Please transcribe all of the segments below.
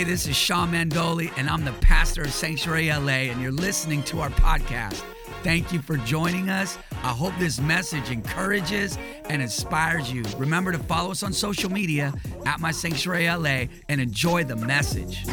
Hey, this is Sean Mandoli, and I'm the pastor of Sanctuary LA, and you're listening to our podcast. Thank you for joining us. I hope this message encourages and inspires you. Remember to follow us on social media at My Sanctuary LA and enjoy the message.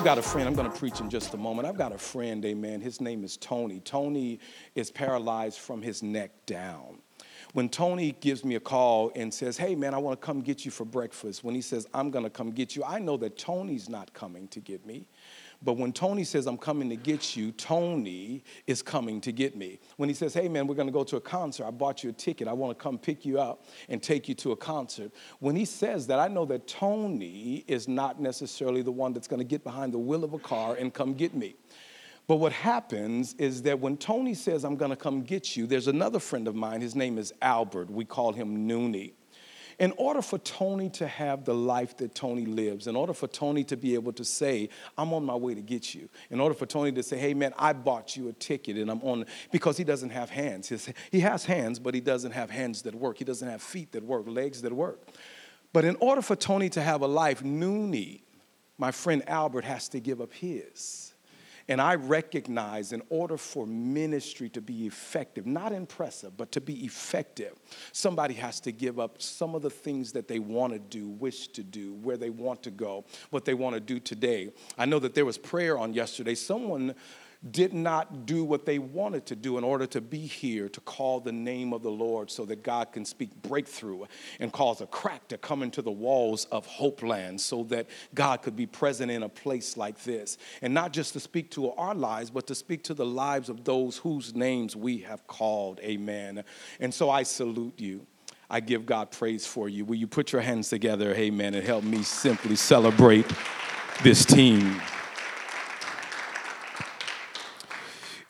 I've got a friend, I'm going to preach in just a moment. I've got a friend, amen. His name is Tony. Tony is paralyzed from his neck down. When Tony gives me a call and says, Hey, man, I want to come get you for breakfast, when he says, I'm going to come get you, I know that Tony's not coming to get me. But when Tony says, I'm coming to get you, Tony is coming to get me. When he says, Hey, man, we're going to go to a concert, I bought you a ticket, I want to come pick you up and take you to a concert. When he says that, I know that Tony is not necessarily the one that's going to get behind the wheel of a car and come get me. But what happens is that when Tony says, I'm going to come get you, there's another friend of mine. His name is Albert. We call him Noonie. In order for Tony to have the life that Tony lives, in order for Tony to be able to say, I'm on my way to get you, in order for Tony to say, hey man, I bought you a ticket and I'm on, because he doesn't have hands. He has hands, but he doesn't have hands that work. He doesn't have feet that work, legs that work. But in order for Tony to have a life, Noonie, my friend Albert, has to give up his. And I recognize in order for ministry to be effective, not impressive, but to be effective, somebody has to give up some of the things that they want to do, wish to do, where they want to go, what they want to do today. I know that there was prayer on yesterday. Someone did not do what they wanted to do in order to be here to call the name of the Lord so that God can speak breakthrough and cause a crack to come into the walls of Hope Land so that God could be present in a place like this. And not just to speak to our lives, but to speak to the lives of those whose names we have called. Amen. And so I salute you. I give God praise for you. Will you put your hands together, amen, and help me simply celebrate this team?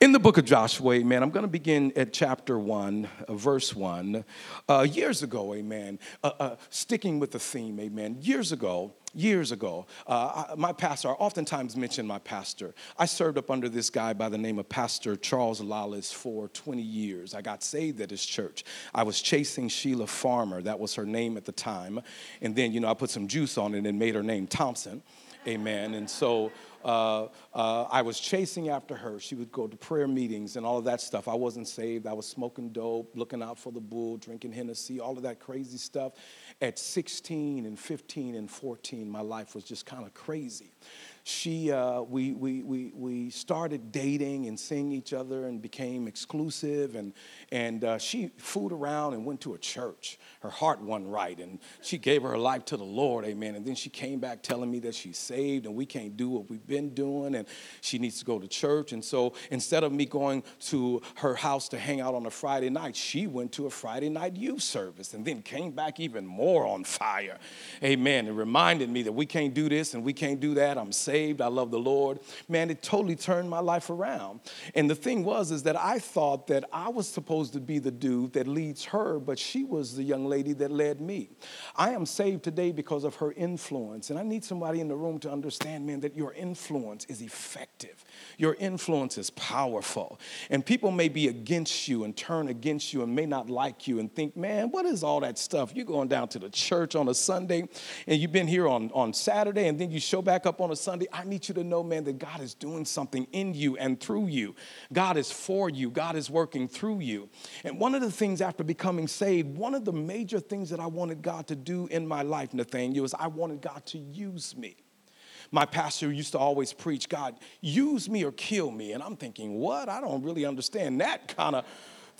In the book of Joshua, amen, I'm going to begin at chapter 1, uh, verse 1. Uh, years ago, amen, uh, uh, sticking with the theme, amen, years ago, years ago, uh, I, my pastor, I oftentimes mention my pastor. I served up under this guy by the name of Pastor Charles Lawless for 20 years. I got saved at his church. I was chasing Sheila Farmer, that was her name at the time. And then, you know, I put some juice on it and made her name Thompson. Amen. And so uh, uh, I was chasing after her. She would go to prayer meetings and all of that stuff. I wasn't saved. I was smoking dope, looking out for the bull, drinking Hennessy, all of that crazy stuff. At 16 and 15 and 14, my life was just kind of crazy she, uh, we, we, we, we started dating and seeing each other and became exclusive. And, and uh, she fooled around and went to a church. Her heart wasn't right. And she gave her life to the Lord, amen. And then she came back telling me that she's saved and we can't do what we've been doing and she needs to go to church. And so instead of me going to her house to hang out on a Friday night, she went to a Friday night youth service and then came back even more on fire. Amen. It reminded me that we can't do this and we can't do that. I'm saved saved. I love the Lord. Man, it totally turned my life around. And the thing was, is that I thought that I was supposed to be the dude that leads her, but she was the young lady that led me. I am saved today because of her influence. And I need somebody in the room to understand, man, that your influence is effective. Your influence is powerful. And people may be against you and turn against you and may not like you and think, man, what is all that stuff? You're going down to the church on a Sunday and you've been here on, on Saturday and then you show back up on a Sunday. I need you to know, man, that God is doing something in you and through you. God is for you, God is working through you. And one of the things after becoming saved, one of the major things that I wanted God to do in my life, Nathaniel, is I wanted God to use me. My pastor used to always preach, God, use me or kill me. And I'm thinking, what? I don't really understand that kind of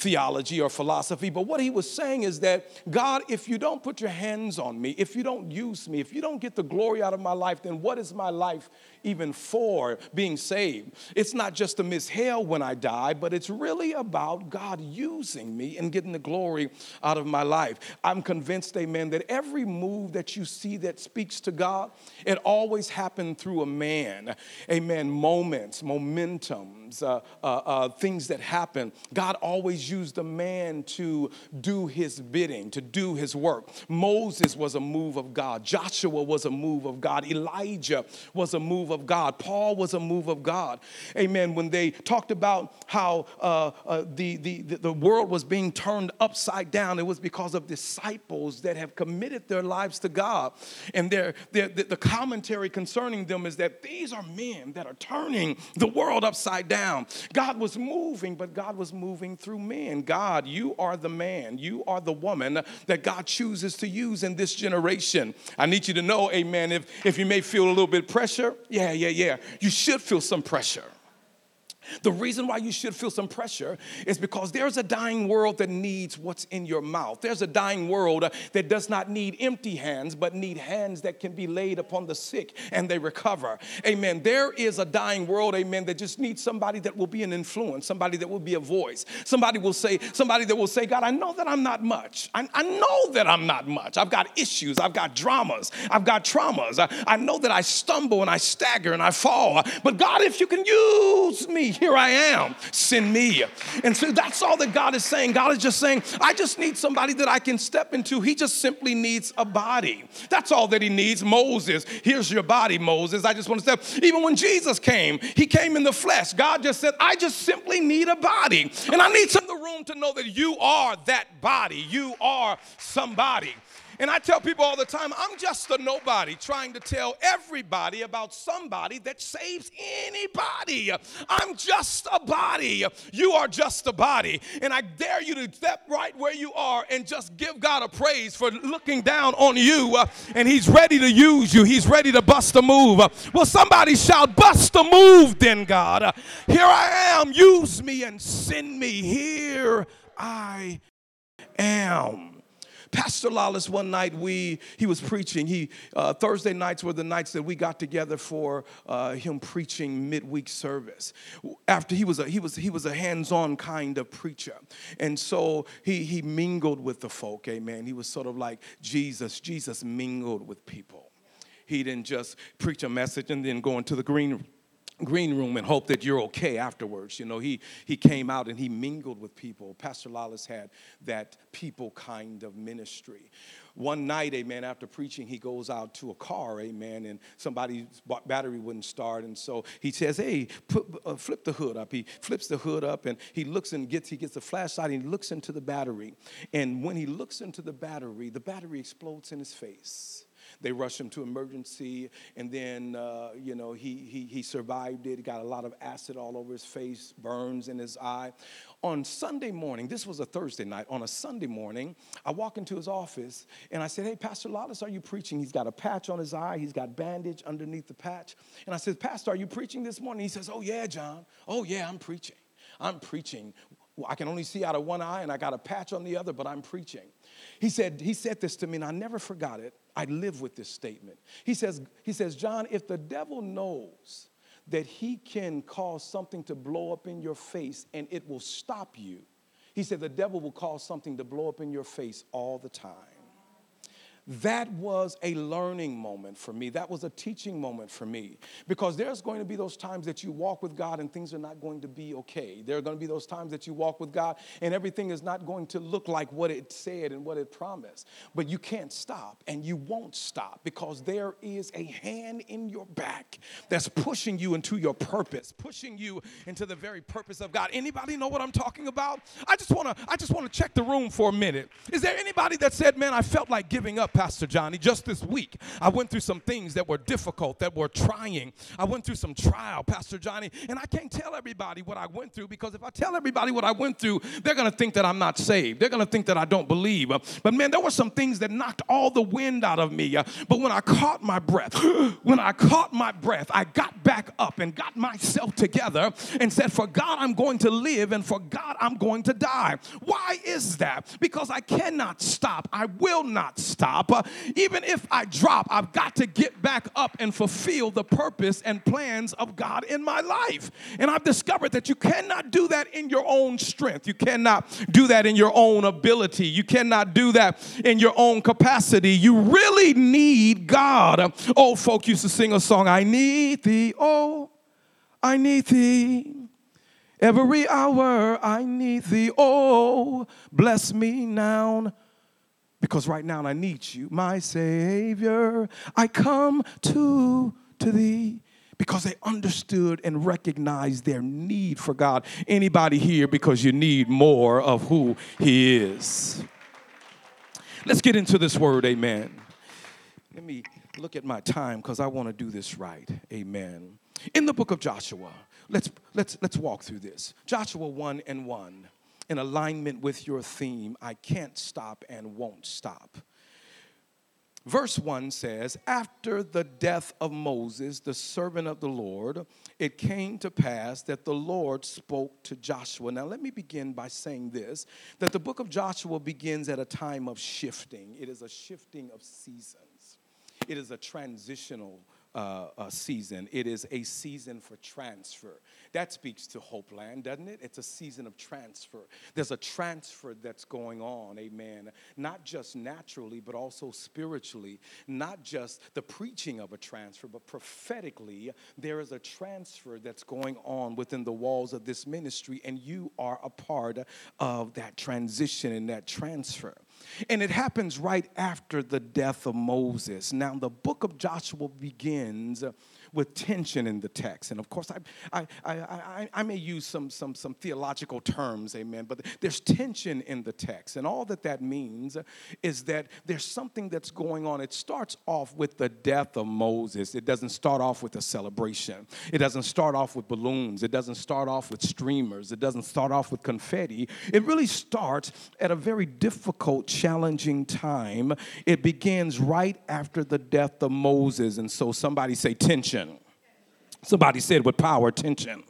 theology or philosophy. But what he was saying is that, God, if you don't put your hands on me, if you don't use me, if you don't get the glory out of my life, then what is my life even for being saved? It's not just to miss hell when I die, but it's really about God using me and getting the glory out of my life. I'm convinced, amen, that every move that you see that speaks to God, it always happened through a man. Amen. Moments, momentums, uh, uh, uh, things that happen. God always used a man to do his bidding, to do his work. Moses was a move of God. Joshua was a move of God. Elijah was a move of God. Paul was a move of God. Amen. When they talked about how uh, uh, the, the, the world was being turned upside down, it was because of disciples that have committed their lives to God. And their, their, the commentary concerning them is that these are men that are turning the world upside down. God was moving, but God was moving through men. God, you are the man, you are the woman that God chooses to use in this generation. I need you to know, amen, if, if you may feel a little bit pressure, yeah, yeah, yeah, you should feel some pressure. The reason why you should feel some pressure is because there's a dying world that needs what's in your mouth. There's a dying world that does not need empty hands, but need hands that can be laid upon the sick and they recover. Amen. There is a dying world, amen, that just needs somebody that will be an influence, somebody that will be a voice. Somebody will say, somebody that will say, God, I know that I'm not much. I, I know that I'm not much. I've got issues, I've got dramas, I've got traumas. I, I know that I stumble and I stagger and I fall. But God, if you can use me, here I am, send me. And so that's all that God is saying. God is just saying, I just need somebody that I can step into. He just simply needs a body. That's all that he needs. Moses, here's your body, Moses. I just want to step. Even when Jesus came, he came in the flesh. God just said, I just simply need a body. And I need some room to know that you are that body. You are somebody. And I tell people all the time, I'm just a nobody trying to tell everybody about somebody that saves anybody. I'm just a body. You are just a body. And I dare you to step right where you are and just give God a praise for looking down on you. Uh, and He's ready to use you, He's ready to bust a move. Well, somebody shout, Bust a move, then, God. Here I am. Use me and send me. Here I am. Pastor Lawless, one night we he was preaching. He uh, Thursday nights were the nights that we got together for uh, him preaching midweek service. After he was a he was he was a hands-on kind of preacher, and so he he mingled with the folk. Amen. He was sort of like Jesus. Jesus mingled with people. He didn't just preach a message and then go into the green green room and hope that you're okay afterwards. You know, he, he came out and he mingled with people. Pastor Lawless had that people kind of ministry. One night, amen, after preaching, he goes out to a car, amen, and somebody's battery wouldn't start. And so he says, hey, put, uh, flip the hood up. He flips the hood up and he looks and gets, he gets a flashlight and he looks into the battery. And when he looks into the battery, the battery explodes in his face. They rushed him to emergency, and then, uh, you know, he, he, he survived it. He got a lot of acid all over his face, burns in his eye. On Sunday morning, this was a Thursday night, on a Sunday morning, I walk into his office and I said, Hey, Pastor Lawless, are you preaching? He's got a patch on his eye, he's got bandage underneath the patch. And I said, Pastor, are you preaching this morning? He says, Oh, yeah, John. Oh, yeah, I'm preaching. I'm preaching. I can only see out of one eye and I got a patch on the other, but I'm preaching. He said, he said this to me, and I never forgot it. I live with this statement. He says, he says, John, if the devil knows that he can cause something to blow up in your face and it will stop you, he said, the devil will cause something to blow up in your face all the time that was a learning moment for me. That was a teaching moment for me. Because there's going to be those times that you walk with God and things are not going to be okay. There are going to be those times that you walk with God and everything is not going to look like what it said and what it promised. But you can't stop and you won't stop because there is a hand in your back that's pushing you into your purpose, pushing you into the very purpose of God. Anybody know what I'm talking about? I just want to I just want to check the room for a minute. Is there anybody that said, "Man, I felt like giving up"? Pastor Johnny. Just this week, I went through some things that were difficult, that were trying. I went through some trial, Pastor Johnny, and I can't tell everybody what I went through because if I tell everybody what I went through, they're going to think that I'm not saved. They're going to think that I don't believe. But man, there were some things that knocked all the wind out of me. But when I caught my breath, when I caught my breath, I got back up and got myself together and said, For God, I'm going to live, and for God, I'm going to die. Why is that? Because I cannot stop. I will not stop even if I drop, I've got to get back up and fulfill the purpose and plans of God in my life. And I've discovered that you cannot do that in your own strength. You cannot do that in your own ability. You cannot do that in your own capacity. You really need God. Old folk used to sing a song, I need thee, oh, I need thee. Every hour I need thee. Oh, bless me now. Because right now I need you, my Savior. I come to, to thee because they understood and recognized their need for God. Anybody here because you need more of who He is. Let's get into this word, amen. Let me look at my time because I want to do this right, amen. In the book of Joshua, let's, let's, let's walk through this. Joshua 1 and 1, in alignment with your theme, I can't stop and won't stop. Verse 1 says, After the death of Moses, the servant of the Lord, it came to pass that the Lord spoke to Joshua. Now, let me begin by saying this that the book of Joshua begins at a time of shifting, it is a shifting of seasons, it is a transitional uh, uh, season. It is a season for transfer. That speaks to Hope Land, doesn't it? It's a season of transfer. There's a transfer that's going on, amen. Not just naturally, but also spiritually. Not just the preaching of a transfer, but prophetically, there is a transfer that's going on within the walls of this ministry, and you are a part of that transition and that transfer. And it happens right after the death of Moses. Now, the book of Joshua begins with tension in the text. And of course, I, I, I, I, may use some, some, some theological terms, amen, but there's tension in the text. And all that that means is that there's something that's going on. It starts off with the death of Moses, it doesn't start off with a celebration, it doesn't start off with balloons, it doesn't start off with streamers, it doesn't start off with confetti. It really starts at a very difficult, challenging time. It begins right after the death of Moses. And so somebody say tension. Somebody said with power, tension.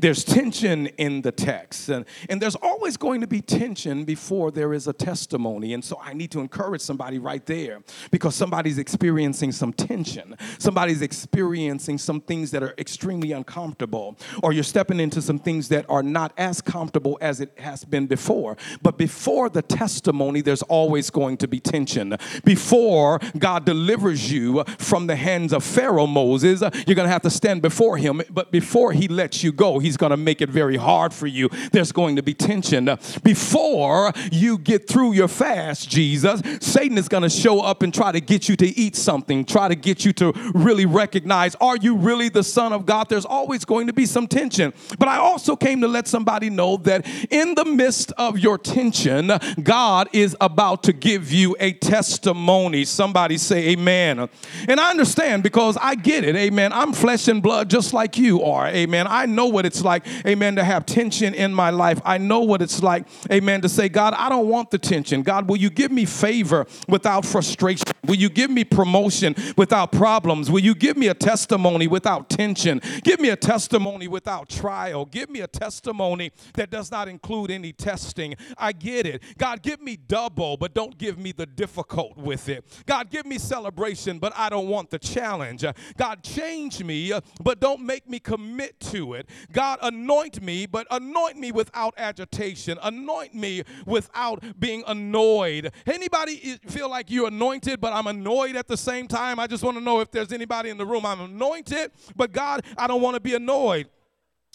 There's tension in the text, and, and there's always going to be tension before there is a testimony. And so I need to encourage somebody right there because somebody's experiencing some tension. Somebody's experiencing some things that are extremely uncomfortable, or you're stepping into some things that are not as comfortable as it has been before. But before the testimony, there's always going to be tension. Before God delivers you from the hands of Pharaoh Moses, you're going to have to stand before him. But before he lets you go, he's going to make it very hard for you. There's going to be tension. Before you get through your fast, Jesus, Satan is going to show up and try to get you to eat something, try to get you to really recognize are you really the Son of God? There's always going to be some tension. But I also came to let somebody know that in the midst of your tension, God is about to give you a testimony. Somebody say amen. And I understand because I get it. Amen. I'm flesh and blood just like you are. Amen. I know what it's it's like, amen, to have tension in my life. I know what it's like, amen, to say, God, I don't want the tension. God, will you give me favor without frustration? Will you give me promotion without problems? Will you give me a testimony without tension? Give me a testimony without trial. Give me a testimony that does not include any testing. I get it. God, give me double, but don't give me the difficult with it. God, give me celebration, but I don't want the challenge. God, change me, but don't make me commit to it. God, Anoint me, but anoint me without agitation. Anoint me without being annoyed. Anybody feel like you're anointed, but I'm annoyed at the same time? I just want to know if there's anybody in the room. I'm anointed, but God, I don't want to be annoyed.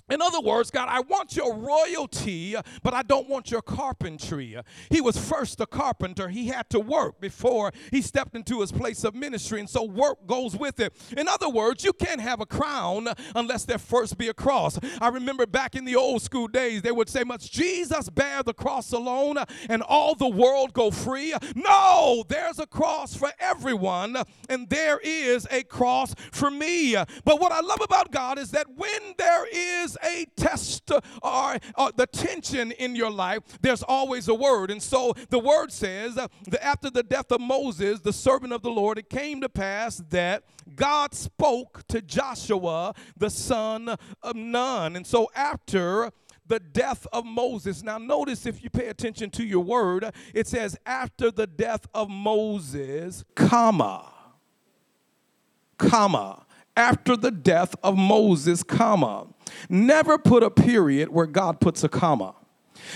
In other words, God, I want your royalty, but I don't want your carpentry. He was first a carpenter. He had to work before he stepped into his place of ministry, and so work goes with it. In other words, you can't have a crown unless there first be a cross. I remember back in the old school days, they would say, Must Jesus bear the cross alone and all the world go free? No, there's a cross for everyone, and there is a cross for me. But what I love about God is that when there is a test or, the tension in your life, there's always a word. And so the word says that after the death of Moses, the servant of the Lord, it came to pass that God spoke to Joshua, the son of Nun. And so after the death of Moses. Now, notice if you pay attention to your word, it says, after the death of Moses, comma, comma, after the death of Moses, comma. Never put a period where God puts a comma.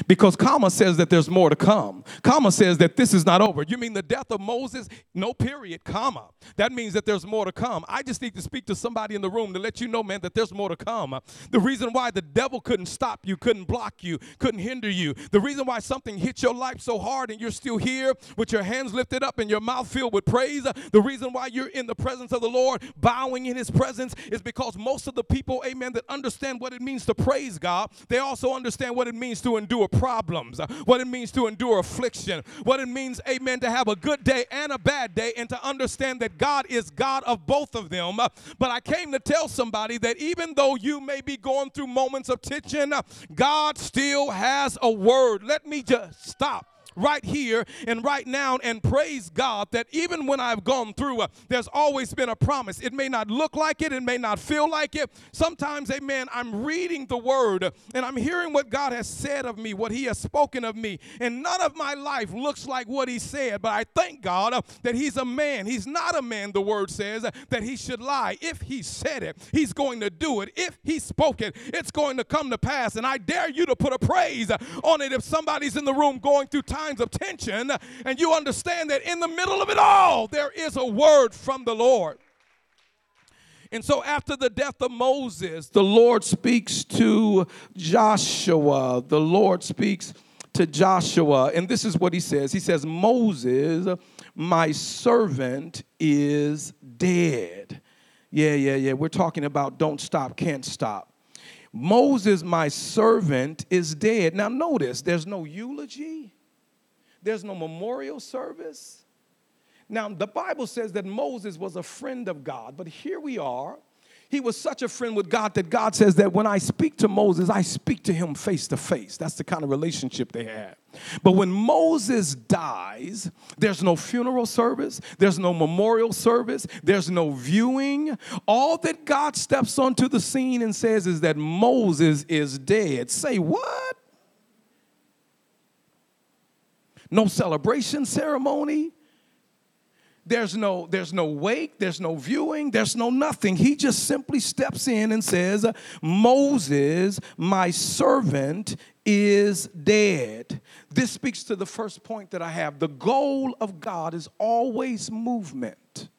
Because comma says that there's more to come. Comma says that this is not over. You mean the death of Moses? No period, comma. That means that there's more to come. I just need to speak to somebody in the room to let you know, man, that there's more to come. The reason why the devil couldn't stop you, couldn't block you, couldn't hinder you, the reason why something hit your life so hard and you're still here with your hands lifted up and your mouth filled with praise, the reason why you're in the presence of the Lord, bowing in his presence, is because most of the people, amen, that understand what it means to praise God, they also understand what it means to endure problems, what it means to endure affliction, what it means, amen, to have a good day and a bad day, and to understand that God is God of both of them. But I came to tell somebody that even though you may be going through moments of tension, God still has a word. Let me just stop right here and right now and praise God that even when I've gone through, uh, there's always been a promise. It may not look like it, it may not feel like it. Sometimes, amen, I'm reading the word and I'm hearing what God has said of me, what He has spoken of me, and none of my life looks like what He said. But I thank God uh, that He's a man. He's not a man, the word says, uh, that He should lie. If He said it, He's going to do it. If He spoke it, it's going to come to pass. And I dare you to put a praise uh, on it if somebody's in the room going through time of tension, and you understand that in the middle of it all, there is a word from the Lord. And so, after the death of Moses, the Lord speaks to Joshua. The Lord speaks to Joshua, and this is what he says He says, Moses, my servant, is dead. Yeah, yeah, yeah. We're talking about don't stop, can't stop. Moses, my servant, is dead. Now, notice there's no eulogy, there's no memorial service. Now, the Bible says that Moses was a friend of God, but here we are. He was such a friend with God that God says that when I speak to Moses, I speak to him face to face. That's the kind of relationship they had. But when Moses dies, there's no funeral service, there's no memorial service, there's no viewing. All that God steps onto the scene and says is that Moses is dead. Say what? No celebration ceremony. There's no, there's no wake, there's no viewing, there's no nothing. He just simply steps in and says, Moses, my servant, is dead. This speaks to the first point that I have. The goal of God is always movement.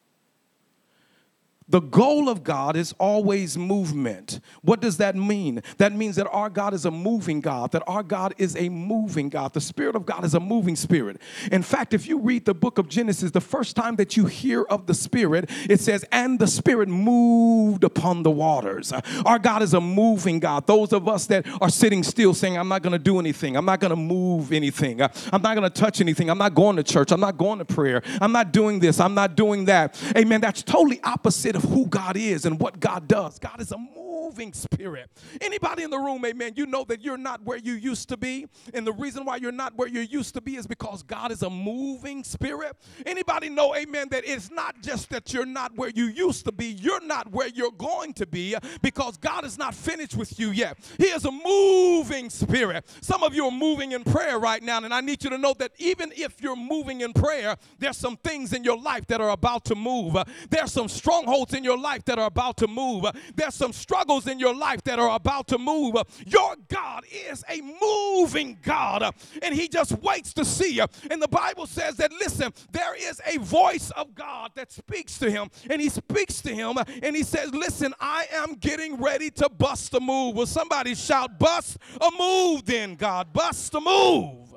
The goal of God is always movement. What does that mean? That means that our God is a moving God, that our God is a moving God. The Spirit of God is a moving spirit. In fact, if you read the book of Genesis, the first time that you hear of the Spirit, it says, and the Spirit moved upon the waters. Our God is a moving God. Those of us that are sitting still saying, I'm not going to do anything, I'm not going to move anything, I'm not going to touch anything, I'm not going to church, I'm not going to prayer, I'm not doing this, I'm not doing that. Amen. That's totally opposite of who God is and what God does. God is a moving spirit. Anybody in the room, amen, you know that you're not where you used to be. And the reason why you're not where you used to be is because God is a moving spirit. Anybody know, amen, that it's not just that you're not where you used to be, you're not where you're going to be because God is not finished with you yet. He is a moving spirit. Some of you are moving in prayer right now, and I need you to know that even if you're moving in prayer, there's some things in your life that are about to move. There's some strongholds in your life that are about to move. There's some struggles in your life that are about to move. Your God is a moving God, and He just waits to see you. And the Bible says that, listen, there is a voice of God that speaks to him, and He speaks to him, and He says, Listen, I am getting ready to bust a move. Will somebody shout, Bust a move, then, God? Bust a move.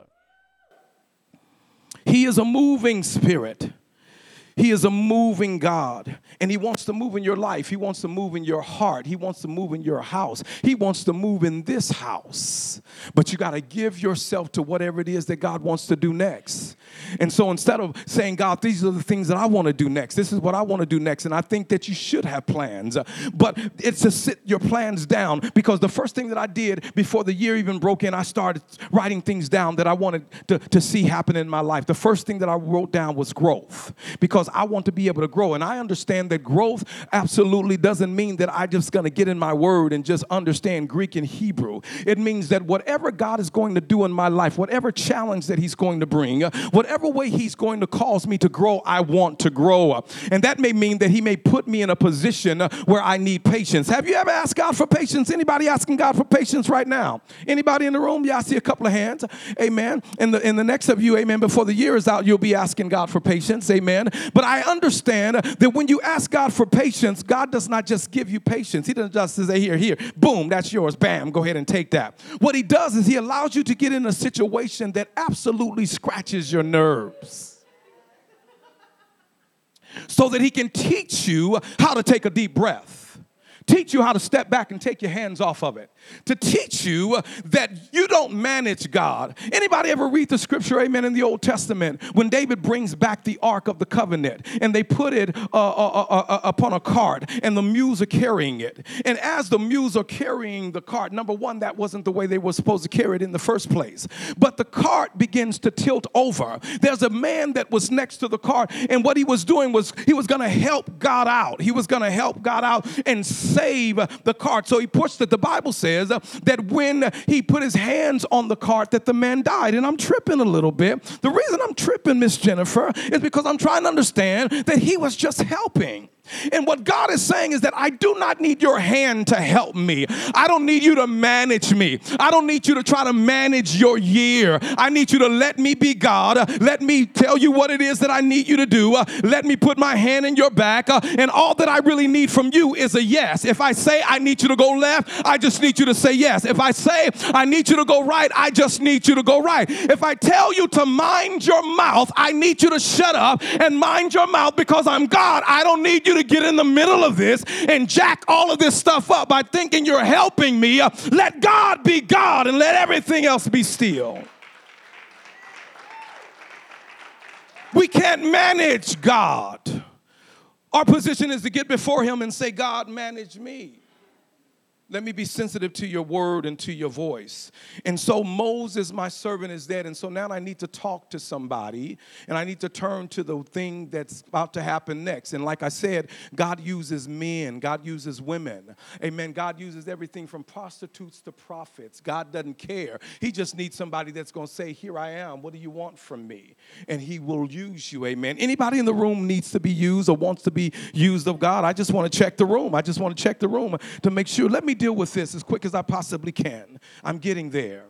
He is a moving spirit. He is a moving God, and He wants to move in your life. He wants to move in your heart. He wants to move in your house. He wants to move in this house. But you got to give yourself to whatever it is that God wants to do next. And so instead of saying, God, these are the things that I want to do next, this is what I want to do next, and I think that you should have plans, but it's to sit your plans down because the first thing that I did before the year even broke in, I started writing things down that I wanted to, to see happen in my life. The first thing that I wrote down was growth because I want to be able to grow. And I understand that growth absolutely doesn't mean that I just going to get in my word and just understand Greek and Hebrew. It means that whatever God is going to do in my life, whatever challenge that He's going to bring, whatever way He's going to cause me to grow, I want to grow. And that may mean that He may put me in a position where I need patience. Have you ever asked God for patience? Anybody asking God for patience right now? Anybody in the room? Yeah, I see a couple of hands. Amen. And the, in the next of you, amen, before the year is out, you'll be asking God for patience. Amen. But I understand that when you ask God for patience, God does not just give you patience. He doesn't just say, here, here, boom, that's yours. Bam, go ahead and take that. What He does is He allows you to get in a situation that absolutely scratches your nerves so that He can teach you how to take a deep breath teach you how to step back and take your hands off of it to teach you that you don't manage God. Anybody ever read the scripture, amen, in the Old Testament when David brings back the Ark of the Covenant and they put it uh, uh, uh, uh, uh upon a cart and the mules are carrying it. And as the mules are carrying the cart, number one, that wasn't the way they were supposed to carry it in the first place. But the cart begins to tilt over. There's a man that was next to the cart, and what he was doing was he was going to help God out. He was going to help God out and save the cart. So he pushed it. The Bible says that when he put his hands on the cart that the man died. And I'm tripping a little bit. The reason I'm tripping, Miss Jennifer, is because I'm trying to understand that he was just helping. And what God is saying is that I do not need your hand to help me. I don't need you to manage me. I don't need you to try to manage your year. I need you to let me be God. Let me tell you what it is that I need you to do. Let me put my hand in your back. And all that I really need from you is a yes. If I say I need you to go left, I just need you to say yes. If I say I need you to go right, I just need you to go right. If I tell you to mind your mouth, I need you to shut up and mind your mouth because I'm God. I don't need you to get in the middle of this and jack all of this stuff up by thinking you're helping me. Uh, let God be God and let everything else be still. We can't manage God. Our position is to get before Him and say, God, manage me. Let me be sensitive to your word and to your voice. And so Moses, my servant, is dead. And so now I need to talk to somebody and I need to turn to the thing that's about to happen next. And like I said, God uses men, God uses women. Amen. God uses everything from prostitutes to prophets. God doesn't care. He just needs somebody that's going to say, Here I am. What do you want from me? And He will use you. Amen. Anybody in the room needs to be used or wants to be used of God? I just want to check the room. I just want to check the room to make sure. Let me deal with this as quick as I possibly can. I'm getting there.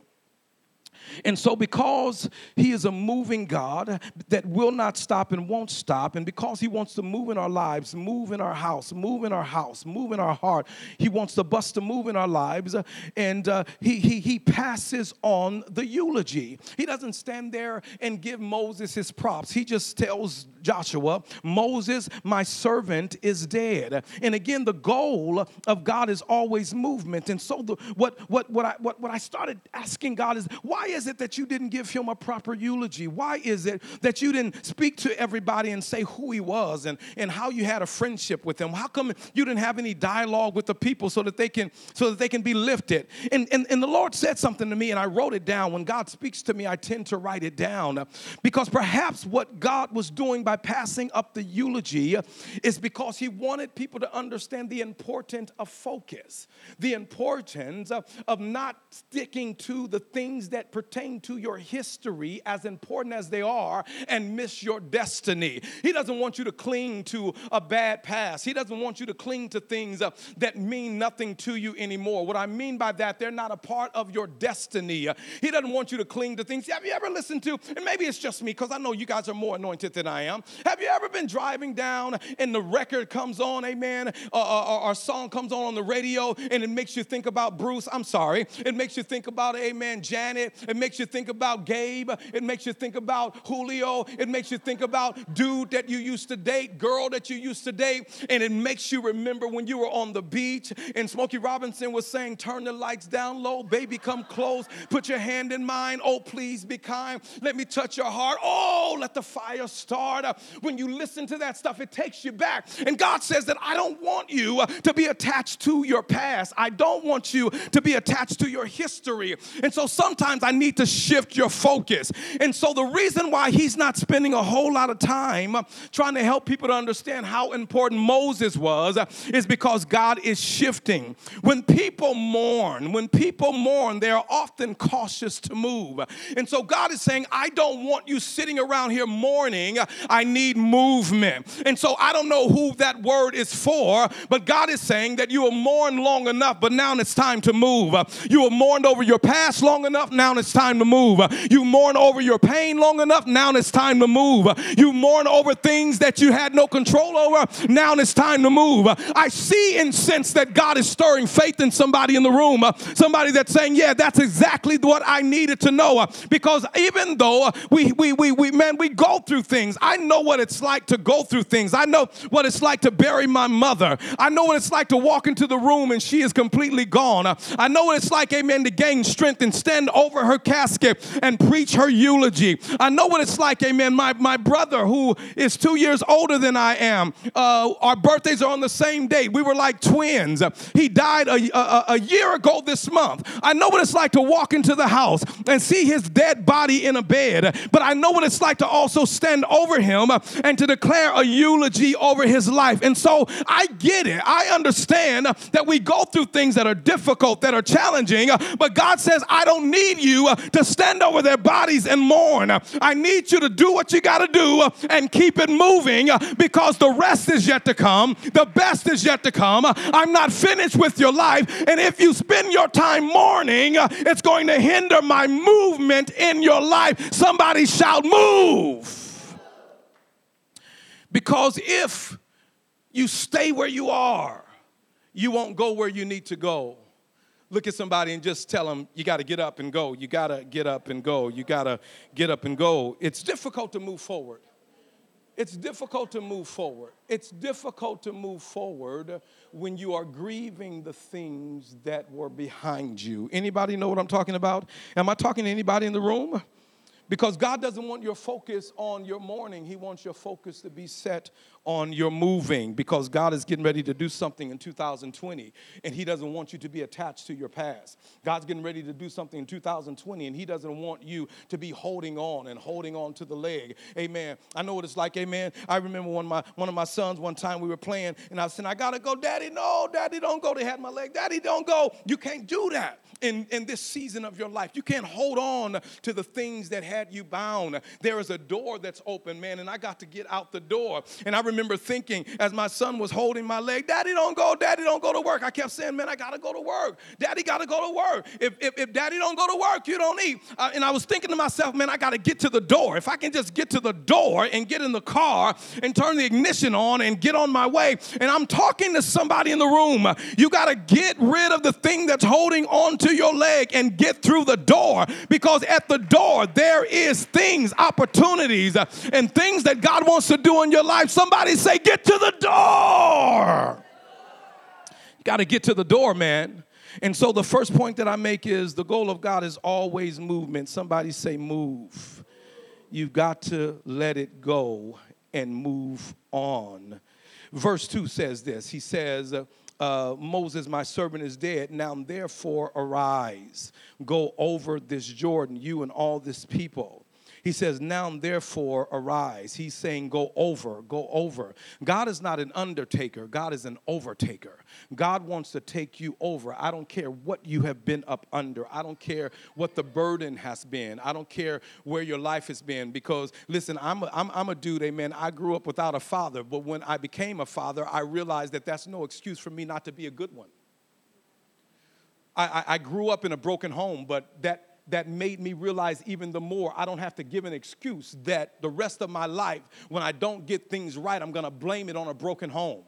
And so, because He is a moving God that will not stop and won't stop, and because He wants to move in our lives, move in our house, move in our house, move in our heart, He wants to bust a move in our lives, and uh, he, he, he passes on the eulogy. He doesn't stand there and give Moses his props. He just tells Joshua, Moses, my servant, is dead. And again, the goal of God is always movement. And so, the, what, what, what, I, what, what I started asking God is, why is it that you didn't give him a proper eulogy? Why is it that you didn't speak to everybody and say who he was and, and how you had a friendship with him? How come you didn't have any dialogue with the people so that they can so that they can be lifted? And, and, and the Lord said something to me, and I wrote it down. When God speaks to me, I tend to write it down because perhaps what God was doing by passing up the eulogy is because he wanted people to understand the importance of focus, the importance of, of not sticking to the things that pertain to your history, as important as they are, and miss your destiny. He doesn't want you to cling to a bad past. He doesn't want you to cling to things uh, that mean nothing to you anymore. What I mean by that, they're not a part of your destiny. Uh, he doesn't want you to cling to things. Have you ever listened to, and maybe it's just me, because I know you guys are more anointed than I am. Have you ever been driving down and the record comes on, amen, or song comes on on the radio and it makes you think about Bruce? I'm sorry. It makes you think about, amen, Janet. It makes you think about Gabe. It makes you think about Julio. It makes you think about dude that you used to date, girl that you used to date. And it makes you remember when you were on the beach and Smokey Robinson was saying, Turn the lights down low, baby, come close. Put your hand in mine. Oh, please be kind. Let me touch your heart. Oh, let the fire start. When you listen to that stuff, it takes you back. And God says that I don't want you to be attached to your past. I don't want you to be attached to your history. And so sometimes I need to shift your focus. And so the reason why he's not spending a whole lot of time uh, trying to help people to understand how important Moses was uh, is because God is shifting. When people mourn, when people mourn, they are often cautious to move. And so God is saying, I don't want you sitting around here mourning, I need movement. And so I don't know who that word is for, but God is saying that you have mourned long enough, but now it's time to move. You have mourned over your past long enough, now it's time to move. You mourn over your pain long enough, now it's time to move. You mourn over things that you had no control over, now it's time to move. I see and sense that God is stirring faith in somebody in the room, somebody that's saying, Yeah, that's exactly what I needed to know. Because even though we, we, we, we, man, we go through things, I know what it's like to go through things. I know what it's like to bury my mother. I know what it's like to walk into the room and she is completely gone. I know what it's like, amen, to gain strength and stand over her casket and preach her eulogy. I know what it's like, amen. My, my brother, who is two years older than I am, uh, our birthdays are on the same day. We were like twins. He died a, a, a year ago this month. I know what it's like to walk into the house and see his dead body in a bed, but I know what it's like to also stand over him and to declare a eulogy over his life. And so I get it. I understand that we go through things that are difficult, that are challenging, but God says, I don't need you to stand over their bodies and mourn. I need you to do what you got to do uh, and keep it moving uh, because the rest is yet to come. The best is yet to come. I'm not finished with your life. And if you spend your time mourning, uh, it's going to hinder my movement in your life. Somebody shout, move. Because if you stay where you are, you won't go where you need to go. Look at somebody and just tell them, you got to get up and go. You got to get up and go. You got to get up and go. It's difficult to move forward. It's difficult to move forward. It's difficult to move forward when you are grieving the things that were behind you. Anybody know what I'm talking about? Am I talking to anybody in the room? Because God doesn't want your focus on your mourning. He wants your focus to be set on your moving because God is getting ready to do something in 2020 and He doesn't want you to be attached to your past. God's getting ready to do something in 2020 and He doesn't want you to be holding on and holding on to the leg. Amen. I know what it's like, amen. I remember one of my, one of my sons one time we were playing and I said, I gotta go, Daddy. No, Daddy, don't go. They had my leg. Daddy, don't go. You can't do that in, in this season of your life. You can't hold on to the things that had you bound. There is a door that's open, man, and I got to get out the door. And I remember thinking as my son was holding my leg, Daddy, don't go, Daddy, don't go to work. I kept saying, Man, I gotta go to work. Daddy gotta go to work. If, if, if Daddy don't go to work, you don't eat. Uh, and I was thinking to myself, Man, I gotta get to the door. If I can just get to the door and get in the car and turn the ignition on and get on my way. And I'm talking to somebody in the room. You gotta get rid of the thing that's holding onto your leg and get through the door because at the door there is things, opportunities, uh, and things that God wants to do in your life. Somebody say, Get to the door. You got to get to the door, man. And so the first point that I make is the goal of God is always movement. Somebody say, Move. You've got to let it go and move on. Verse 2 says this He says, uh, Moses, my servant, is dead. Now, therefore, arise, go over this Jordan, you and all this people. He says, Now therefore arise. He's saying, Go over, go over. God is not an undertaker, God is an overtaker. God wants to take you over. I don't care what you have been up under, I don't care what the burden has been, I don't care where your life has been. Because listen, I'm a, I'm, I'm a dude, amen. I grew up without a father, but when I became a father, I realized that that's no excuse for me not to be a good one. I, I, I grew up in a broken home, but that that made me realize even the more I don't have to give an excuse that the rest of my life, when I don't get things right, I'm gonna blame it on a broken home.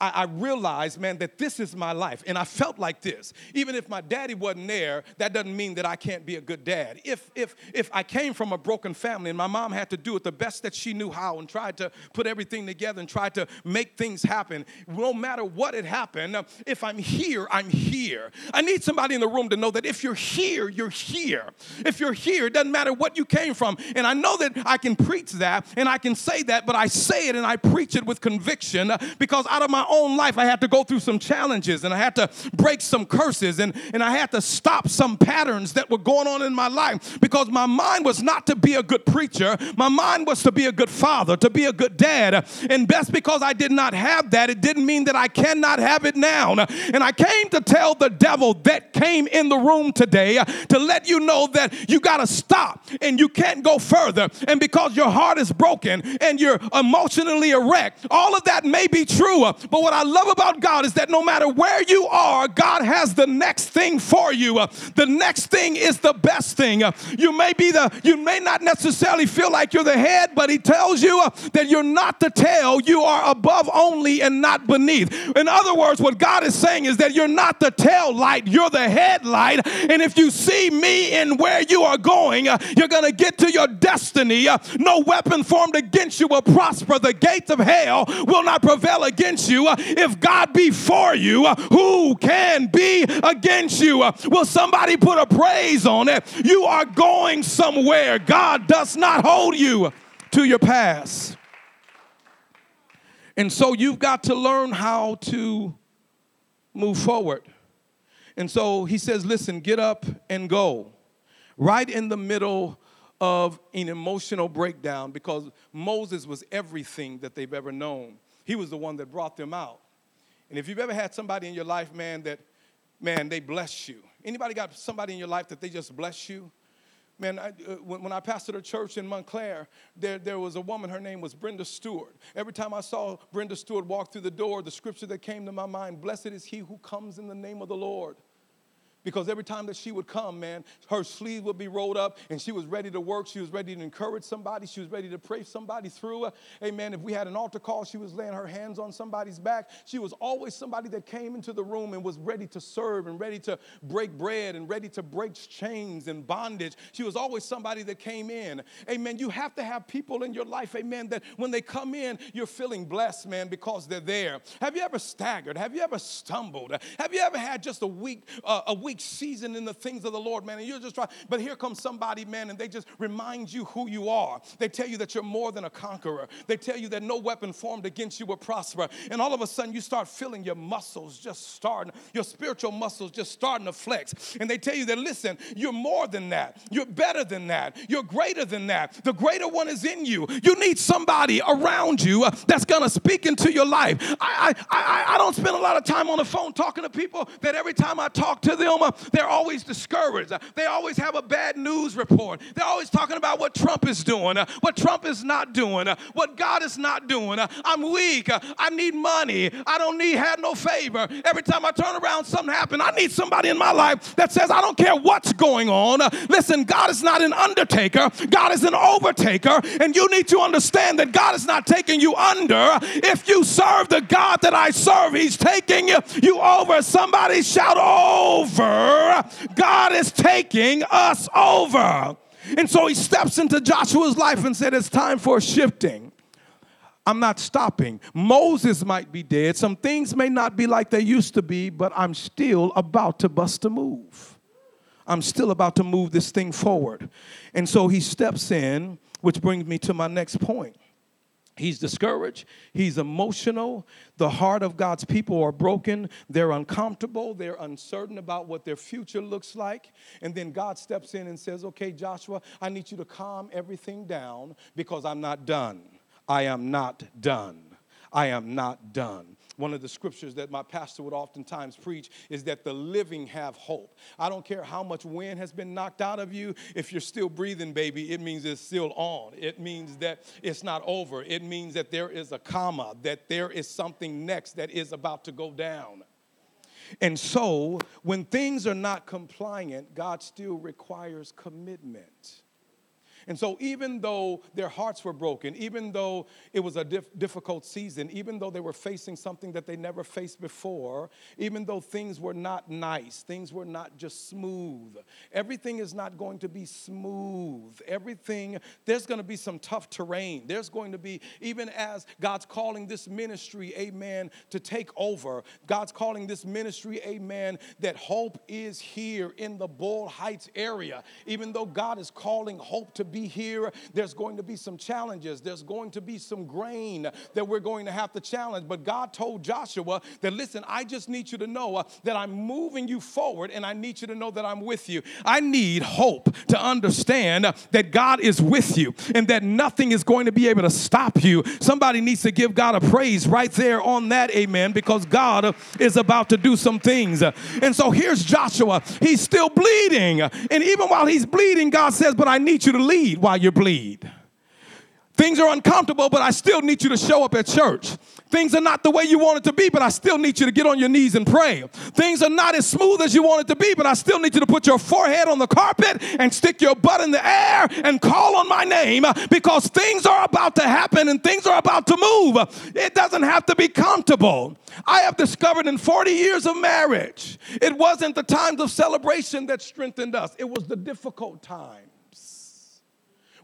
I, I realized, man, that this is my life. And I felt like this. Even if my daddy wasn't there, that doesn't mean that I can't be a good dad. If, if, if I came from a broken family and my mom had to do it the best that she knew how and tried to put everything together and tried to make things happen, no matter what had happened, if I'm here, I'm here. I need somebody in the room to know that if you're here, you're here. If you're here, it doesn't matter what you came from. And I know that I can preach that and I can say that, but I say it and I preach it with conviction because out of my my own life, I had to go through some challenges and I had to break some curses and, and I had to stop some patterns that were going on in my life because my mind was not to be a good preacher. My mind was to be a good father, to be a good dad. And best because I did not have that, it didn't mean that I cannot have it now. And I came to tell the devil that came in the room today to let you know that you got to stop and you can't go further. And because your heart is broken and you're emotionally erect, all of that may be true. But what I love about God is that no matter where you are, God has the next thing for you. Uh, the next thing is the best thing. Uh, you may be the, you may not necessarily feel like you're the head, but He tells you uh, that you're not the tail. You are above only and not beneath. In other words, what God is saying is that you're not the tail light, you're the headlight. And if you see me in where you are going, you're going to get to your destiny. No weapon formed against you will prosper. The gates of hell will not prevail against you. Uh, if God be for you, uh, who can be against you? Uh, will somebody put a praise on it? You are going somewhere. God does not hold you to your past. And so you've got to learn how to move forward. And so he says, Listen, get up and go. Right in the middle of an emotional breakdown because Moses was everything that they've ever known. He was the one that brought them out. And if you've ever had somebody in your life, man, that, man, they bless you. Anybody got somebody in your life that they just bless you? Man, I, uh, when, when, I pastored a church in Montclair, there, there was a woman, her name was Brenda Stewart. Every time I saw Brenda Stewart walk through the door, the scripture that came to my mind, blessed is he who comes in the name of the Lord because every time that she would come, man, her sleeve would be rolled up and she was ready to work. She was ready to encourage somebody. She was ready to pray somebody through. Amen. If we had an altar call, she was laying her hands on somebody's back. She was always somebody that came into the room and was ready to serve and ready to break bread and ready to break chains and bondage. She was always somebody that came in. Amen. You have to have people in your life, amen, that when they come in, you're feeling blessed, man, because they're there. Have you ever staggered? Have you ever stumbled? Have you ever had just a week, uh, a week season in the things of the Lord, man, and you're just trying. But here comes somebody, man, and they just remind you who you are. They tell you that you're more than a conqueror. They tell you that no weapon formed against you will prosper. And all of a sudden, you start feeling your muscles just starting, your spiritual muscles just starting to flex. And they tell you that, listen, you're more than that. You're better than that. You're greater than that. The greater one is in you. You need somebody around you that's going to speak into your life. I, I, I, I don't spend a lot of time on the phone talking to people that every time I talk to them, they're always discouraged. They always have a bad news report. They're always talking about what Trump is doing, what Trump is not doing, what God is not doing. I'm weak. I need money. I don't need have no favor. Every time I turn around, something happens. I need somebody in my life that says, I don't care what's going on. Listen, God is not an undertaker. God is an overtaker. And you need to understand that God is not taking you under. If you serve the God that I serve, He's taking you, you over. Somebody shout over. God is taking us over. And so he steps into Joshua's life and said, It's time for shifting. I'm not stopping. Moses might be dead. Some things may not be like they used to be, but I'm still about to bust a move. I'm still about to move this thing forward. And so he steps in, which brings me to my next point. He's discouraged. He's emotional. The heart of God's people are broken. They're uncomfortable. They're uncertain about what their future looks like. And then God steps in and says, Okay, Joshua, I need you to calm everything down because I'm not done. I am not done. I am not done. One of the scriptures that my pastor would oftentimes preach is that the living have hope. I don't care how much wind has been knocked out of you, if you're still breathing, baby, it means it's still on. It means that it's not over. It means that there is a comma, that there is something next that is about to go down. And so, when things are not compliant, God still requires commitment. And so, even though their hearts were broken, even though it was a dif- difficult season, even though they were facing something that they never faced before, even though things were not nice, things were not just smooth, everything is not going to be smooth. Everything, there's going to be some tough terrain. There's going to be, even as God's calling this ministry, amen, to take over, God's calling this ministry, amen, that hope is here in the Boyle Heights area. Even though God is calling hope to be here. There's going to be some challenges. There's going to be some grain that we're going to have to challenge. But God told Joshua that, listen, I just need you to know uh, that I'm moving you forward and I need you to know that I'm with you. I need hope to understand that God is with you and that nothing is going to be able to stop you. Somebody needs to give God a praise right there on that, amen, because God is about to do some things. And so here's Joshua. He's still bleeding. And even while he's bleeding, God says, But I need you to while you bleed. Things are uncomfortable, but I still need you to show up at church. Things are not the way you want it to be, but I still need you to get on your knees and pray. Things are not as smooth as you want it to be, but I still need you to put your forehead on the carpet and stick your butt in the air and call on my name uh, because things are about to happen and things are about to move. It doesn't have to be comfortable. I have discovered in 40 years of marriage, it wasn't the times of celebration that strengthened us, it was the difficult times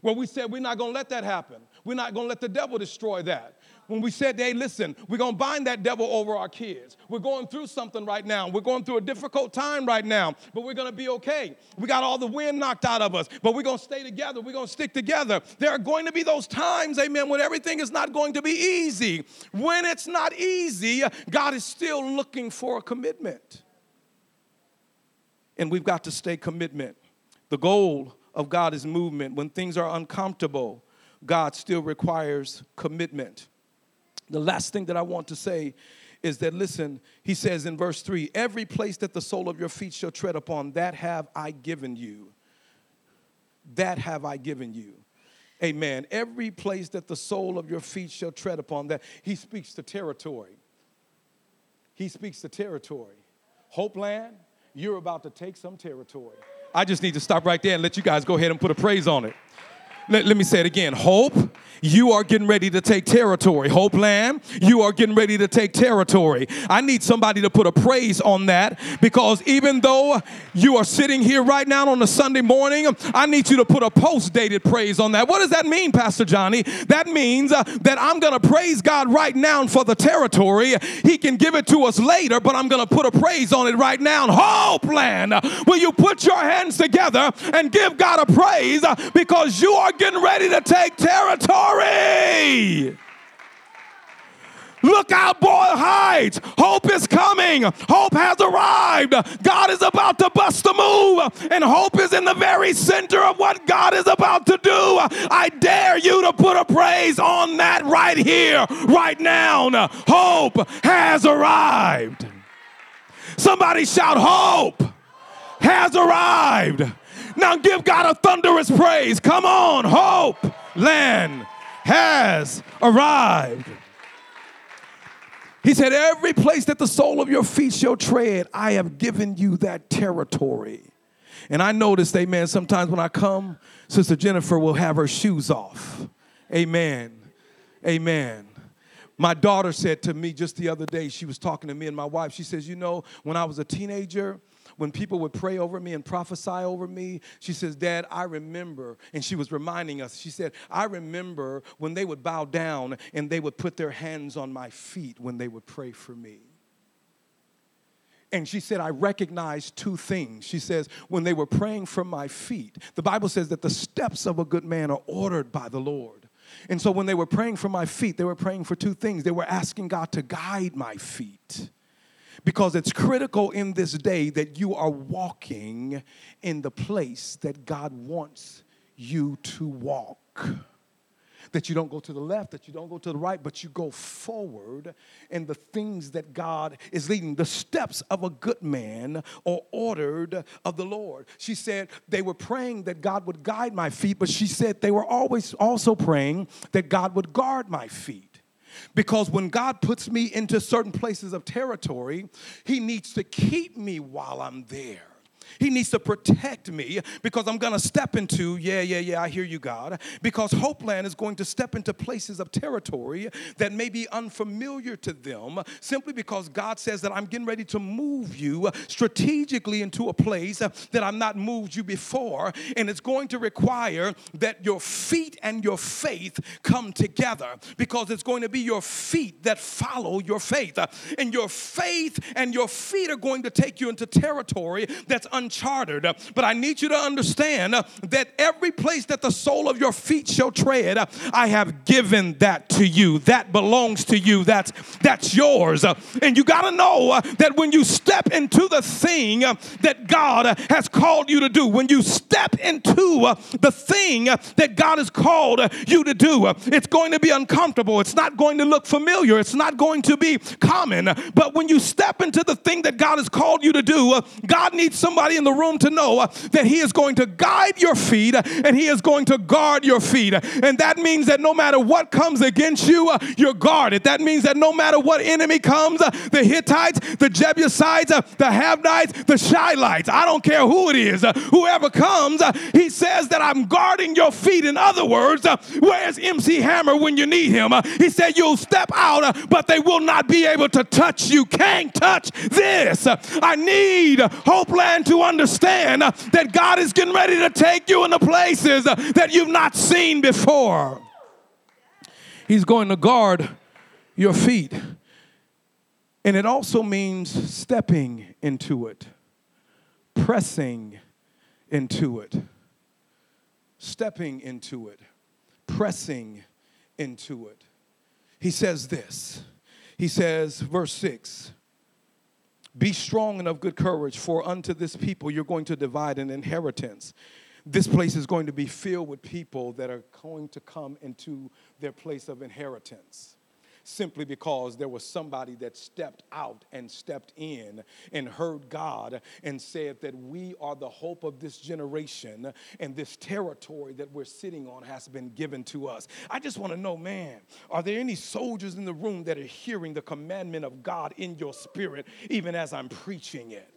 where we said, We're not gonna let that happen. We're not gonna let the devil destroy that. When we said, Hey, listen, we're gonna bind that devil over our kids. We're going through something right now. We're going through a difficult time right now, but we're gonna be okay. We got all the wind knocked out of us, but we're gonna stay together. We're gonna stick together. There are going to be those times, amen, when everything is not going to be easy. When it's not easy, God is still looking for a commitment. And we've got to stay commitment. The goal of God is movement. When things are uncomfortable, God still requires commitment. The last thing that I want to say is that, listen, he says in verse 3 every place that the sole of your feet shall tread upon, that have I given you. That have I given you. Amen. Every place that the sole of your feet shall tread upon, that he speaks to territory. He speaks to territory. Hope Land, you're about to take some territory. I just need to stop right there and let you guys go ahead and put a praise on it. Let, let me say it again. Hope you are getting ready to take territory. Hope Land, you are getting ready to take territory. I need somebody to put a praise on that because even though you are sitting here right now on a Sunday morning, I need you to put a post dated praise on that. What does that mean, Pastor Johnny? That means uh, that I'm going to praise God right now for the territory. He can give it to us later, but I'm going to put a praise on it right now. Hope Land, will you put your hands together and give God a praise because you are getting ready to take territory? Look out, Boyle Heights. Hope is coming. Hope has arrived. God is about to bust a move, and hope is in the very center of what God is about to do. I dare you to put a praise on that right here, right now. Hope has arrived. Somebody shout, Hope has arrived. Now give God a thunderous praise. Come on, Hope Land has arrived. He said, Every place that the sole of your feet shall tread, I have given you that territory. And I noticed, amen, sometimes when I come, Sister Jennifer will have her shoes off. Amen. Amen. My daughter said to me just the other day, she was talking to me and my wife. She says, You know, when I was a teenager, when people would pray over me and prophesy over me, she says, Dad, I remember. And she was reminding us, she said, I remember when they would bow down and they would put their hands on my feet when they would pray for me. And she said, I recognize two things. She says, when they were praying for my feet, the Bible says that the steps of a good man are ordered by the Lord. And so when they were praying for my feet, they were praying for two things. They were asking God to guide my feet because it's critical in this day that you are walking in the place that God wants you to walk. That you don't go to the left, that you don't go to the right, but you go forward in the things that God is leading. The steps of a good man are ordered of the Lord. She said they were praying that God would guide my feet, but she said they were always also praying that God would guard my feet. Because when God puts me into certain places of territory, He needs to keep me while I'm there. He needs to protect me because I'm going to step into, yeah, yeah, yeah, I hear you, God. Because Hopeland is going to step into places of territory that may be unfamiliar to them simply because God says that I'm getting ready to move you strategically into a place that I've not moved you before. And it's going to require that your feet and your faith come together because it's going to be your feet that follow your faith. And your faith and your feet are going to take you into territory that's uncharted. Uh, but I need you to understand uh, that every place that the sole of your feet shall tread, uh, I have given that to you. That belongs to you. That's that's yours. And you got to know that when you step into the thing that God has called you to do, when you step into the thing that God has called you to do, it's going to be uncomfortable. It's not going to look familiar. It's not going to be common. But when you step into the thing that God has called you to do, God needs somebody in the room to know uh, that He is going to guide your feet uh, and He is going to guard your feet. And that means that no matter what comes against you, uh, you're guarded. That means that no matter what enemy comes, the Hittites, the Jebusites, the Havnites, the Shilites, I don't care who it is, whoever comes, He says that I'm guarding your feet. In other words, where's MC Hammer when you need him? He said, You'll step out, but they will not be able to touch you. Can't touch this. I need Hopeland to understand that God is getting ready to take you into places that you've not seen before. He's going to guard your feet. And it also means stepping into it, pressing into it, stepping into it, pressing into it. He says this. He says, verse 6 Be strong and of good courage, for unto this people you're going to divide an inheritance. This place is going to be filled with people that are going to come into their place of inheritance simply because there was somebody that stepped out and stepped in and heard God and said that we are the hope of this generation and this territory that we're sitting on has been given to us. I just want to know, man, are there any soldiers in the room that are hearing the commandment of God in your spirit even as I'm preaching it?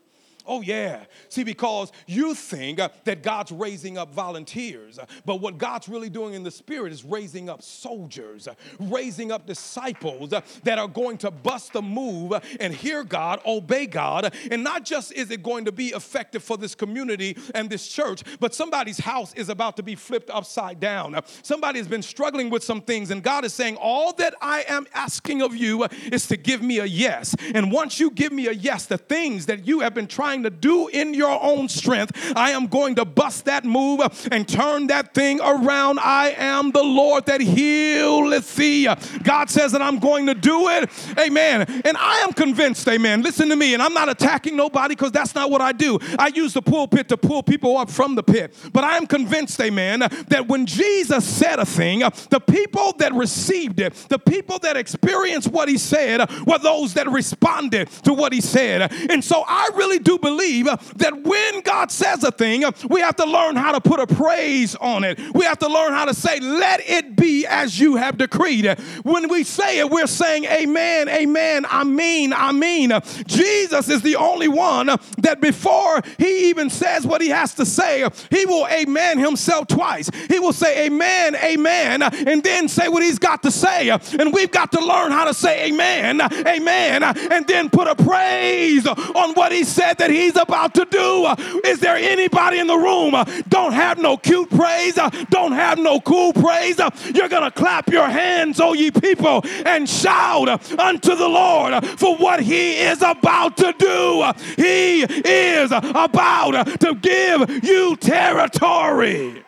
Oh, yeah. See, because you think that God's raising up volunteers, but what God's really doing in the spirit is raising up soldiers, raising up disciples that are going to bust the move and hear God, obey God. And not just is it going to be effective for this community and this church, but somebody's house is about to be flipped upside down. Somebody has been struggling with some things, and God is saying, All that I am asking of you is to give me a yes. And once you give me a yes, the things that you have been trying trying to do in your own strength. I am going to bust that move and turn that thing around. I am the Lord that healeth thee. God says that I'm going to do it. Amen. And I am convinced, amen. Listen to me, and I'm not attacking nobody because that's not what I do. I use the pulpit to pull people up from the pit. But I am convinced, amen, that when Jesus said a thing, the people that received it, the people that experienced what he said, were those that responded to what he said. And so I really do believe that when God says a thing, we have to learn how to put a praise on it. We have to learn how to say, Let it be as you have decreed. When we say it, we're saying, Amen, Amen, I mean, I mean. Jesus is the only one that before he even says what he has to say, he will Amen himself twice. He will say, Amen, Amen, and then say what he's got to say. And we've got to learn how to say, Amen, Amen, and then put a praise on what he said that he's about to do. Is there anybody in the room uh, don't have no cute praise, uh, don't have no cool praise? Uh, you're going to clap your hands, oh ye people, and shout unto the Lord for what he is about to do. He is about to give you territory.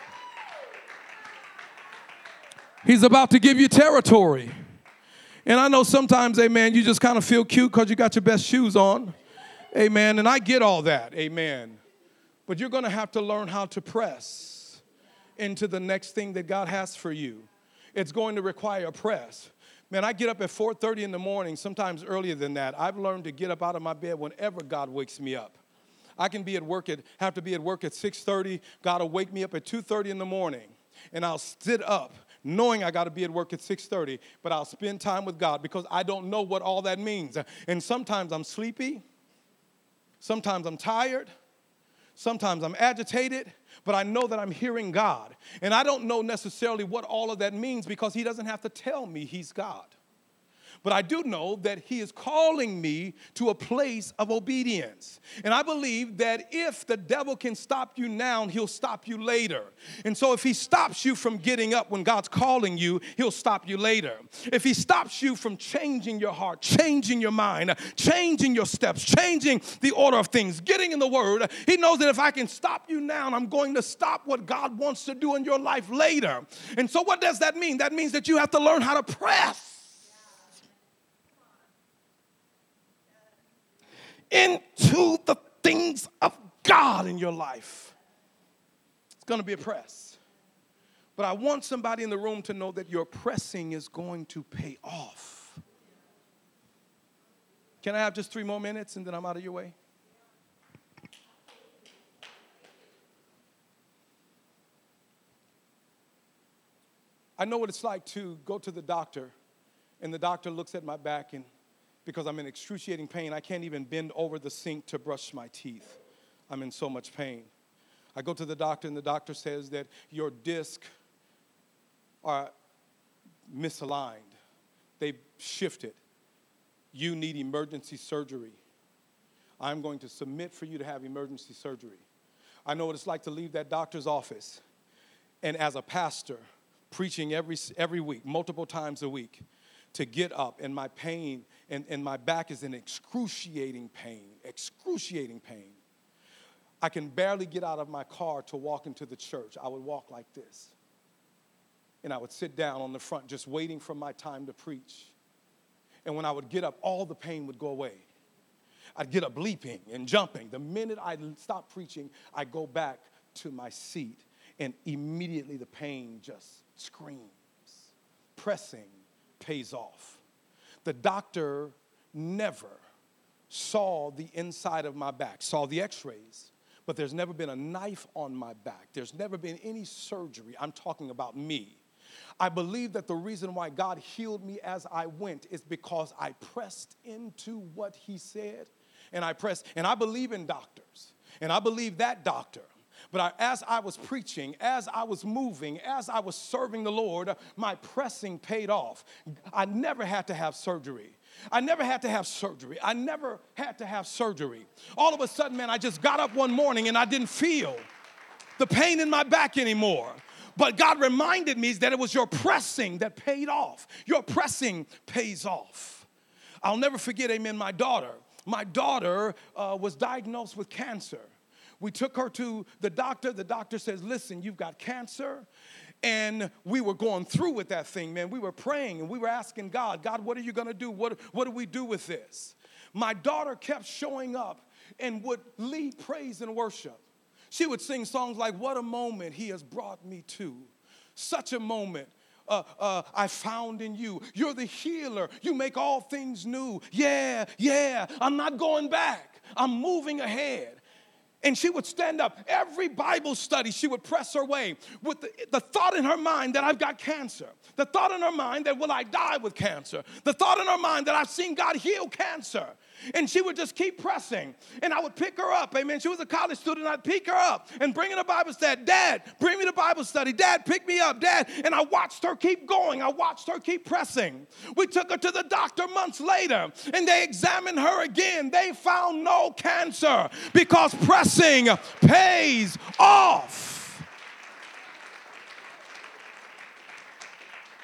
He's about to give you territory. And I know sometimes, amen, you just kind of feel cute because you got your best shoes on. Amen. And I get all that. Amen. But you're going to have to learn how to press into the next thing that God has for you. It's going to require a press. Man, I get up at 4:30 in the morning, sometimes earlier than that. I've learned to get up out of my bed whenever God wakes me up. I can be at work at have to be at work at 6:30. God will wake me up at 2:30 in the morning, and I'll sit up knowing I got to be at work at 6:30, but I'll spend time with God because I don't know what all that means. And sometimes I'm sleepy. Sometimes I'm tired. Sometimes I'm agitated, but I know that I'm hearing God. And I don't know necessarily what all of that means because He doesn't have to tell me He's God. But I do know that He is calling me to a place of obedience. And I believe that if the devil can stop you now, he'll stop you later. And so if he stops you from getting up when God's calling you, he'll stop you later. If he stops you from changing your heart, changing your mind, changing your steps, changing the order of things, getting in the word, he knows that if I can stop you now, I'm going to stop what God wants to do in your life later. And so what does that mean? That means that you have to learn how to press into the things of God in your life. It's going to be a press. But I want somebody in the room to know that your pressing is going to pay off. Can I have just three more minutes and then I'm out of your way? I know what it's like to go to the doctor, and the doctor looks at my back and because I'm in excruciating pain. I can't even bend over the sink to brush my teeth. I'm in so much pain. I go to the doctor, and the doctor says that your discs are misaligned. they've shifted. You need emergency surgery. I'm going to submit for you to have emergency surgery. I know what it's like to leave that doctor's office and as a pastor, preaching every, every week, multiple times a week, to get up and my pain and, and my back is in excruciating pain, excruciating pain. I can barely get out of my car to walk into the church. I would walk like this. And I would sit down on the front just waiting for my time to preach. And when I would get up, all the pain would go away. I'd get up leaping and jumping. The minute I stop preaching, I go back to my seat, and immediately the pain just screams. Pressing pays off. The doctor never saw the inside of my back, saw the x rays, but there's never been a knife on my back. There's never been any surgery. I'm talking about me. I believe that the reason why God healed me as I went is because I pressed into what He said, and I pressed, and I believe in doctors, and I believe that doctor. But I, as I was preaching, as I was moving, as I was serving the Lord, my pressing paid off. I never had to have surgery. I never had to have surgery. I never had to have surgery. All of a sudden, man, I just got up one morning and I didn't feel the pain in my back anymore. But God reminded me that it was your pressing that paid off. Your pressing pays off. I'll never forget, amen, my daughter. My daughter uh, was diagnosed with cancer. We took her to the doctor. The doctor says, Listen, you've got cancer. And we were going through with that thing, man. We were praying and we were asking God, God, what are you going to do? What, what do we do with this? My daughter kept showing up and would lead praise and worship. She would sing songs like, What a moment he has brought me to. Such a moment. Uh, uh, I found in you. You're the healer. You make all things new. Yeah, yeah. I'm not going back. I'm moving ahead. And she would stand up. Every Bible study, she would press her way with the, the, thought in her mind that I've got cancer, the thought in her mind that will I die with cancer, the thought in her mind that I've seen God heal cancer. And she would just keep pressing. And I would pick her up. Amen. She was a college student. I'd pick her up and bring her to Bible study. Dad, bring me to Bible study. Dad, pick me up. Dad. And I watched her keep going. I watched her keep pressing. We took her to the doctor months later and they examined her again. They found no cancer because pressing pays off.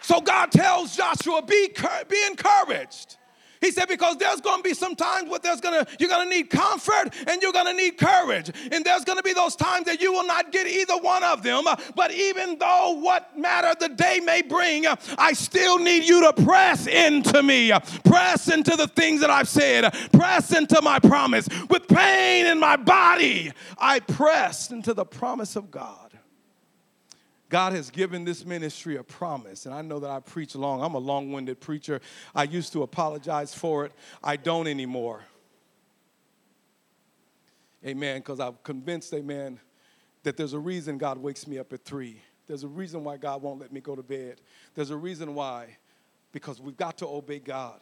So God tells Joshua, be, be encouraged. He said, because there's going to be some times where there's to, you're to need comfort and you're to need courage. And there's to be those times that you will not get either one of them. But even though what matter the day may bring, I still need you to press into me. Press into the things that I've said. Press into my promise. With pain in my body, I press into the promise of God. God has given this ministry a promise. And I know that I preach long. I'm a long winded preacher. I used to apologize for it, I don't anymore. Amen. Because I'm convinced, amen, that there's a reason God wakes me up at three. There's a reason why God won't let me go to bed. There's a reason why, because we've got to obey God.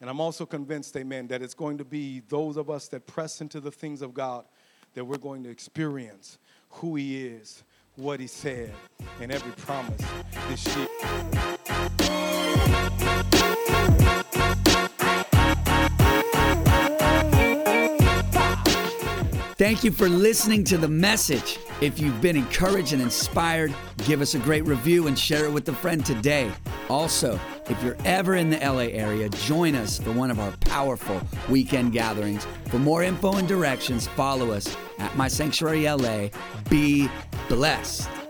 And I'm also convinced, amen, that it's going to be those of us that press into the things of God that we're going to experience who He is what he said and every promise this year. Thank you for listening to the message. If you've been encouraged and inspired, give us a great review and share it with a friend today. Also, if you're ever in the LA area, join us for one of our powerful weekend gatherings. For more info and directions, follow us at My Sanctuary LA. Be blessed.